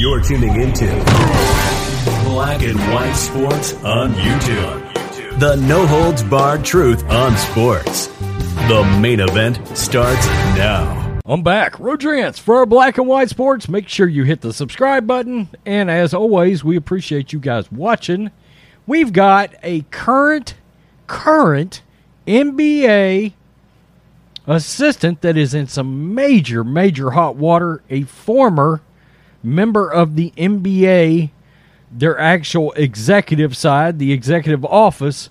You're tuning into Black and White Sports on YouTube. The no holds barred truth on sports. The main event starts now. I'm back. Rodrance for our Black and White Sports. Make sure you hit the subscribe button. And as always, we appreciate you guys watching. We've got a current, current NBA assistant that is in some major, major hot water, a former member of the NBA, their actual executive side, the executive office,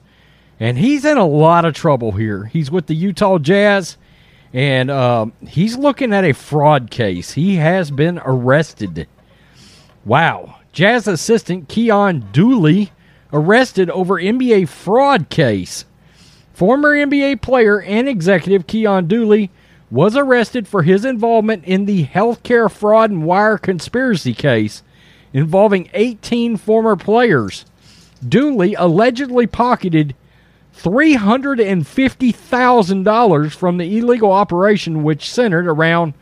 and he's in a lot of trouble here. He's with the Utah Jazz, and uh, he's looking at a fraud case. He has been arrested. Wow. Jazz assistant Keyon Dooling arrested over NBA fraud case. Former NBA player and executive Keyon Dooling was arrested for his involvement in the healthcare fraud and wire conspiracy case involving 18 former players. Dooling allegedly pocketed $350,000 from the illegal operation, which centered around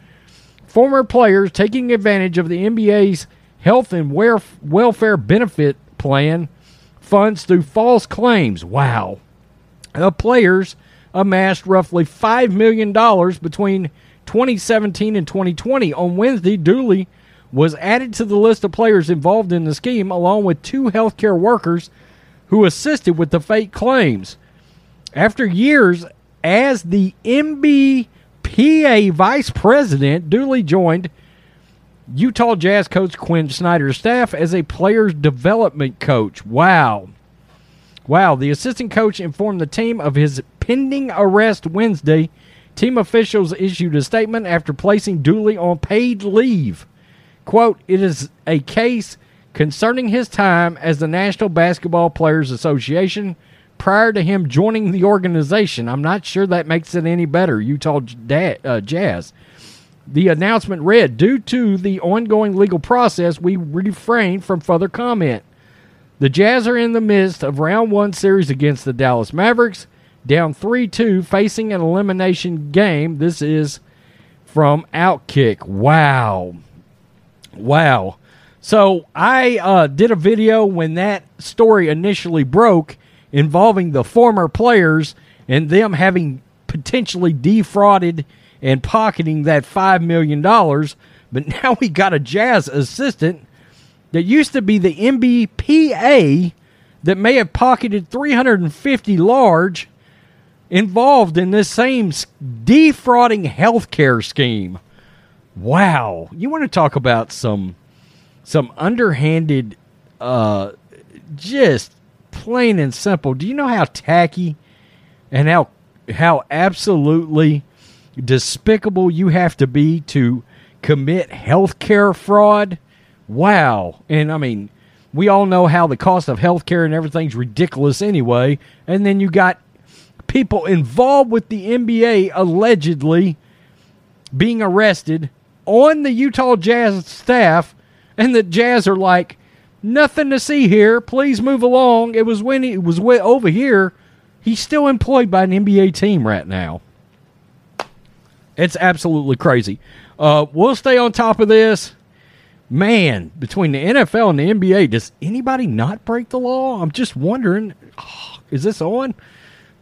former players taking advantage of the NBA's health and welfare benefit plan funds through false claims. Wow the players amassed roughly $5 million between 2017 and 2020. On Wednesday, Dooling was added to the list of players involved in the scheme, along with two healthcare workers who assisted with the fake claims. After years as the NBPA vice president, Dooling joined Utah Jazz coach Quin Snyder's staff as a players development coach. Wow. Wow, the assistant coach informed the team of his pending arrest Wednesday. Team officials issued a statement after placing Dooling on paid leave. Quote, it is a case concerning his time as the National Basketball Players Association prior to him joining the organization. I'm not sure that makes it any better, Utah uh, Jazz. The announcement read Due to the ongoing legal process, we refrain from further comment. The Jazz are in the midst of round one series against the Dallas Mavericks, down 3 2, facing an elimination game. This is from Outkick. Wow. Wow. So I uh, did a video when that story initially broke involving the former players and them having potentially defrauded and pocketing that $5 million. But now we got a Jazz assistant that used to be the NBPA that may have pocketed 350 large involved in this same defrauding healthcare scheme. Wow, you want to talk about some some underhanded uh just plain and simple. Do you know how tacky and how how absolutely despicable you have to be to commit healthcare fraud? wow. And I mean, we all know how the cost of healthcare and everything's ridiculous anyway. And then you got people involved with the NBA allegedly being arrested on the Utah Jazz staff, and the Jazz are like, nothing to see here. Please move along. It was when he was over here. He's still employed by an NBA team right now. It's absolutely crazy. Uh, we'll stay on top of this man, between the NFL and the NBA, does anybody not break the law? I'm just wondering. Is this on?